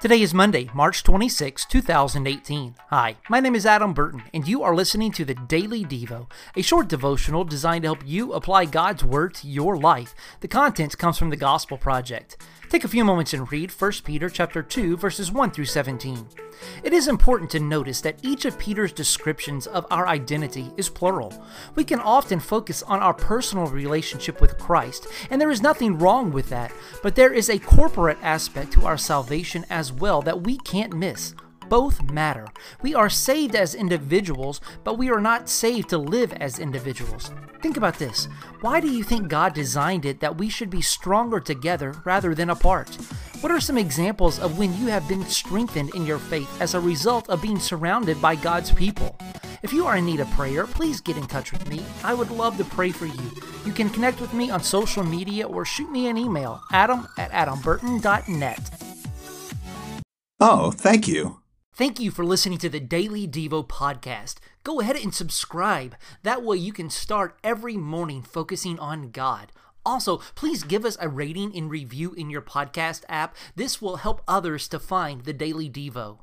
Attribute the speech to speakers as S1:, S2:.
S1: Today is Monday, March 26, 2018. Hi, my name is Adam Burton, and you are listening to the Daily Devo, a short devotional designed to help you apply God's Word to your life. The content comes from the Gospel Project. Take a few moments and read 1 Peter chapter 2 verses 1 through 17. It is important to notice that each of Peter's descriptions of our identity is plural. We can often focus on our personal relationship with Christ, and there is nothing wrong with that, but there is a corporate aspect to our salvation as well that we can't miss both matter. We are saved as individuals, but we are not saved to live as individuals. Think about this. Why do you think God designed it that we should be stronger together rather than apart? What are some examples of when you have been strengthened in your faith as a result of being surrounded by God's people? If you are in need of prayer, please get in touch with me. I would love to pray for you. You can connect with me on social media or shoot me an email, adam at adamburton.net.
S2: Oh, thank you.
S1: Thank you for listening to the Daily Devo podcast. Go ahead and subscribe. That way you can start every morning focusing on God. Also, please give us a rating and review in your podcast app. This will help others to find the Daily Devo.